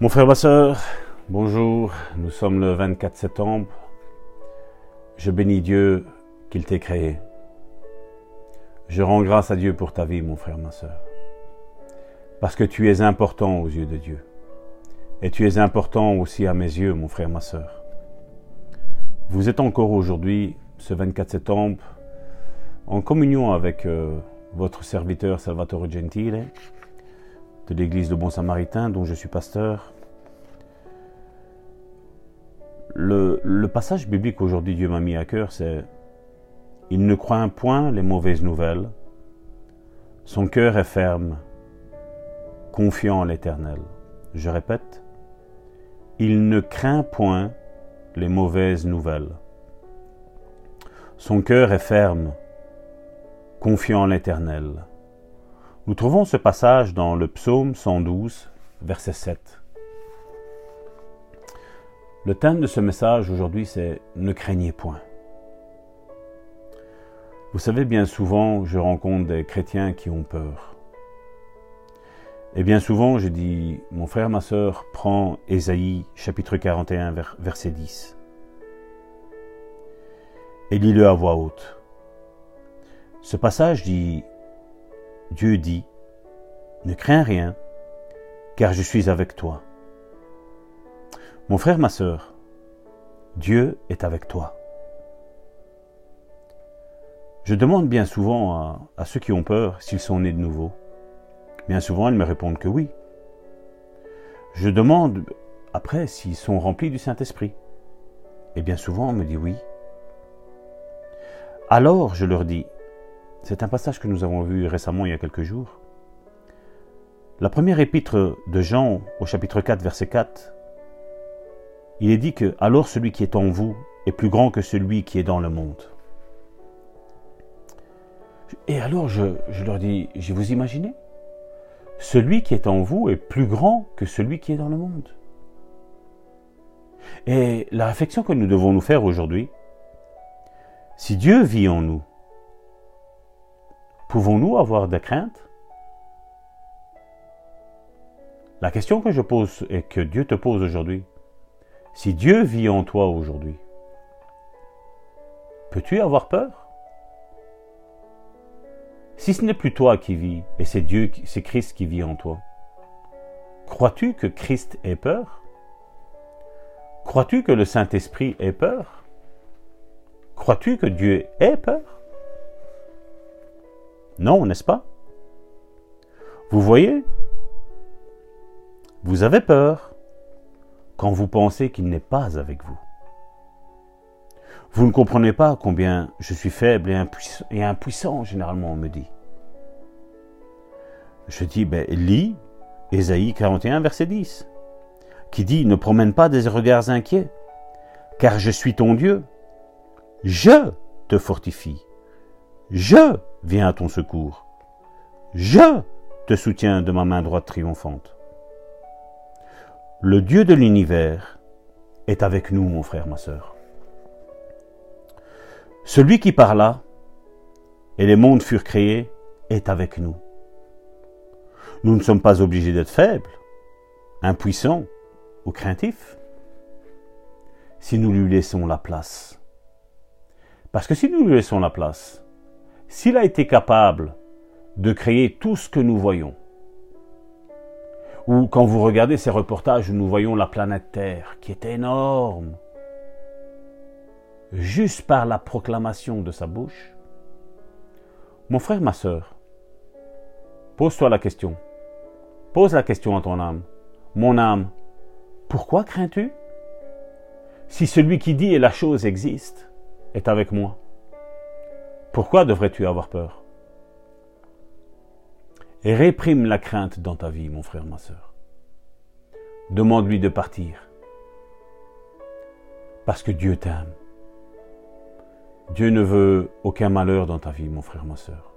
Mon frère, ma soeur, bonjour. Nous sommes le 24 septembre. Je bénis Dieu qu'il t'ait créé. Je rends grâce à Dieu pour ta vie, mon frère, ma soeur. Parce que tu es important aux yeux de Dieu. Et tu es important aussi à mes yeux, mon frère, ma soeur. Vous êtes encore aujourd'hui, ce 24 septembre, en communion avec euh, votre serviteur Salvatore Gentile de l'église de Bon Samaritain dont je suis pasteur. Le, passage biblique aujourd'hui Dieu m'a mis à cœur, c'est Il ne croit point les mauvaises nouvelles, son cœur est ferme, confiant en l'Éternel. Je répète, il ne craint point les mauvaises nouvelles. Son cœur est ferme, confiant en l'Éternel. Nous trouvons ce passage dans le psaume 112, verset 7. Le thème de ce message aujourd'hui, c'est Ne craignez point. Vous savez, bien souvent, je rencontre des chrétiens qui ont peur. Et bien souvent, je dis, mon frère, ma sœur, prends Ésaïe chapitre 41, verset 10. Et lis-le à voix haute. Ce passage dit, Dieu dit, Ne crains rien, car je suis avec toi. Mon frère, ma sœur, Dieu est avec toi. Je demande bien souvent à, ceux qui ont peur s'ils sont nés de nouveau. Bien souvent, ils me répondent que oui. Je demande après s'ils sont remplis du Saint-Esprit. Et bien souvent, on me dit oui. Alors, je leur dis, c'est un passage que nous avons vu récemment il y a quelques jours. La première épître de Jean au chapitre 4 verset 4, il est dit que alors celui qui est en vous est plus grand que celui qui est dans le monde. Et alors je, leur dis, je vous imaginez? Celui qui est en vous est plus grand que celui qui est dans le monde. Et la réflexion que nous devons nous faire aujourd'hui, si Dieu vit en nous, Pouvons-nous avoir des craintes La question que je pose et que Dieu te pose aujourd'hui, si Dieu vit en toi aujourd'hui, peux-tu avoir peur? Si ce n'est plus toi qui vis et c'est Dieu, c'est Christ qui vit en toi, crois-tu que Christ ait peur? Crois-tu que le Saint-Esprit ait peur? Crois-tu que Dieu ait peur? Non, n'est-ce pas? Vous voyez? Vous avez peur quand vous pensez qu'il n'est pas avec vous. Vous ne comprenez pas combien je suis faible et impuissant, généralement, on me dit. Je dis, ben, lis Ésaïe 41, verset 10, qui dit, ne promène pas des regards inquiets, car je suis ton Dieu. Je te fortifie. Je viens à ton secours. Je te soutiens de ma main droite triomphante. Le Dieu de l'univers est avec nous, mon frère, ma sœur. Celui qui parla, et les mondes furent créés, est avec nous. Nous ne sommes pas obligés d'être faibles, impuissants ou craintifs, si nous lui laissons la place. Parce que si nous lui laissons la place, s'il a été capable de créer tout ce que nous voyons, ou quand vous regardez ces reportages où nous voyons la planète Terre, qui est énorme, juste par la proclamation de sa bouche, mon frère, ma sœur, pose-toi la question. Pose la question à ton âme. Mon âme, pourquoi crains-tu? Si celui qui dit et la chose existe est avec moi, pourquoi devrais-tu avoir peur? Et réprime la crainte dans ta vie, mon frère, ma soeur. Demande-lui de partir. Parce que Dieu t'aime. Dieu ne veut aucun malheur dans ta vie, mon frère, ma soeur.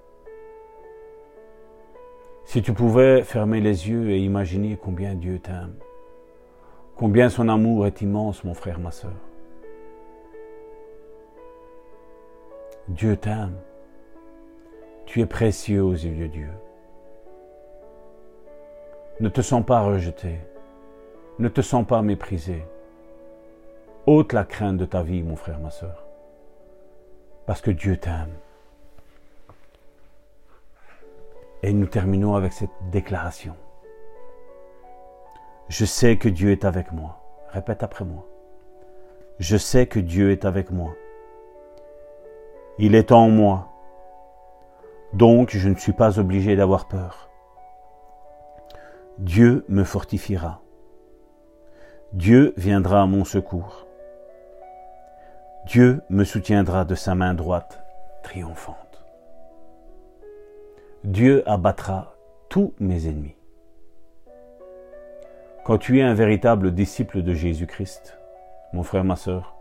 Si tu pouvais fermer les yeux et imaginer combien Dieu t'aime, combien son amour est immense, mon frère, ma soeur. Dieu t'aime. Tu es précieux aux yeux de Dieu. Ne te sens pas rejeté. Ne te sens pas méprisé. Ôte la crainte de ta vie, mon frère, ma soeur. Parce que Dieu t'aime. Et nous terminons avec cette déclaration. Je sais que Dieu est avec moi. Répète après moi. Je sais que Dieu est avec moi. Il est en moi. Donc je ne suis pas obligé d'avoir peur. Dieu me fortifiera. Dieu viendra à mon secours. Dieu me soutiendra de sa main droite triomphante. Dieu abattra tous mes ennemis. Quand tu es un véritable disciple de Jésus-Christ, mon frère, ma soeur,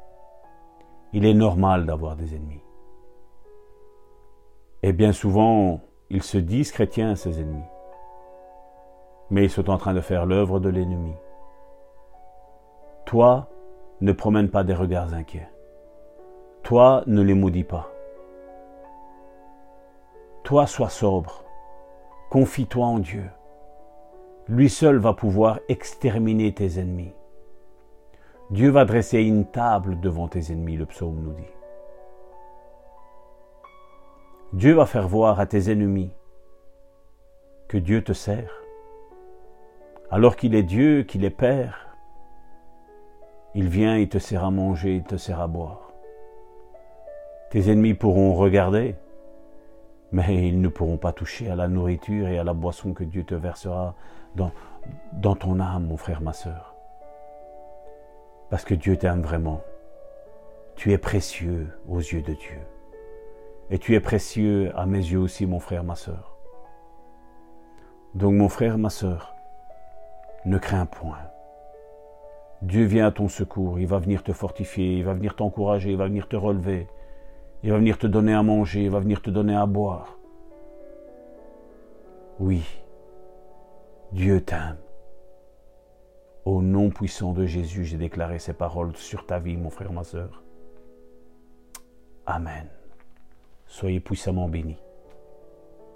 il est normal d'avoir des ennemis. Et bien souvent, ils se disent chrétiens, ces ennemis. Mais ils sont en train de faire l'œuvre de l'ennemi. Toi, ne promène pas des regards inquiets. Toi, ne les maudis pas. Toi, sois sobre. Confie-toi en Dieu. Lui seul va pouvoir exterminer tes ennemis. Dieu va dresser une table devant tes ennemis, le psaume nous dit. Dieu va faire voir à tes ennemis que Dieu te sert. Alors qu'il est Dieu, qu'il est Père, il vient, il te sert à manger, il te sert à boire. Tes ennemis pourront regarder, mais ils ne pourront pas toucher à la nourriture et à la boisson que Dieu te versera dans, ton âme, mon frère, ma soeur. Parce que Dieu t'aime vraiment. Tu es précieux aux yeux de Dieu. Et tu es précieux à mes yeux aussi, mon frère, ma soeur. Donc, mon frère, ma soeur, ne crains point. Dieu vient à ton secours, il va venir te fortifier, il va venir t'encourager, il va venir te relever, il va venir te donner à manger, il va venir te donner à boire. Oui, Dieu t'aime. Au nom puissant de Jésus, j'ai déclaré ces paroles sur ta vie, mon frère, ma soeur. Amen. Soyez puissamment bénis.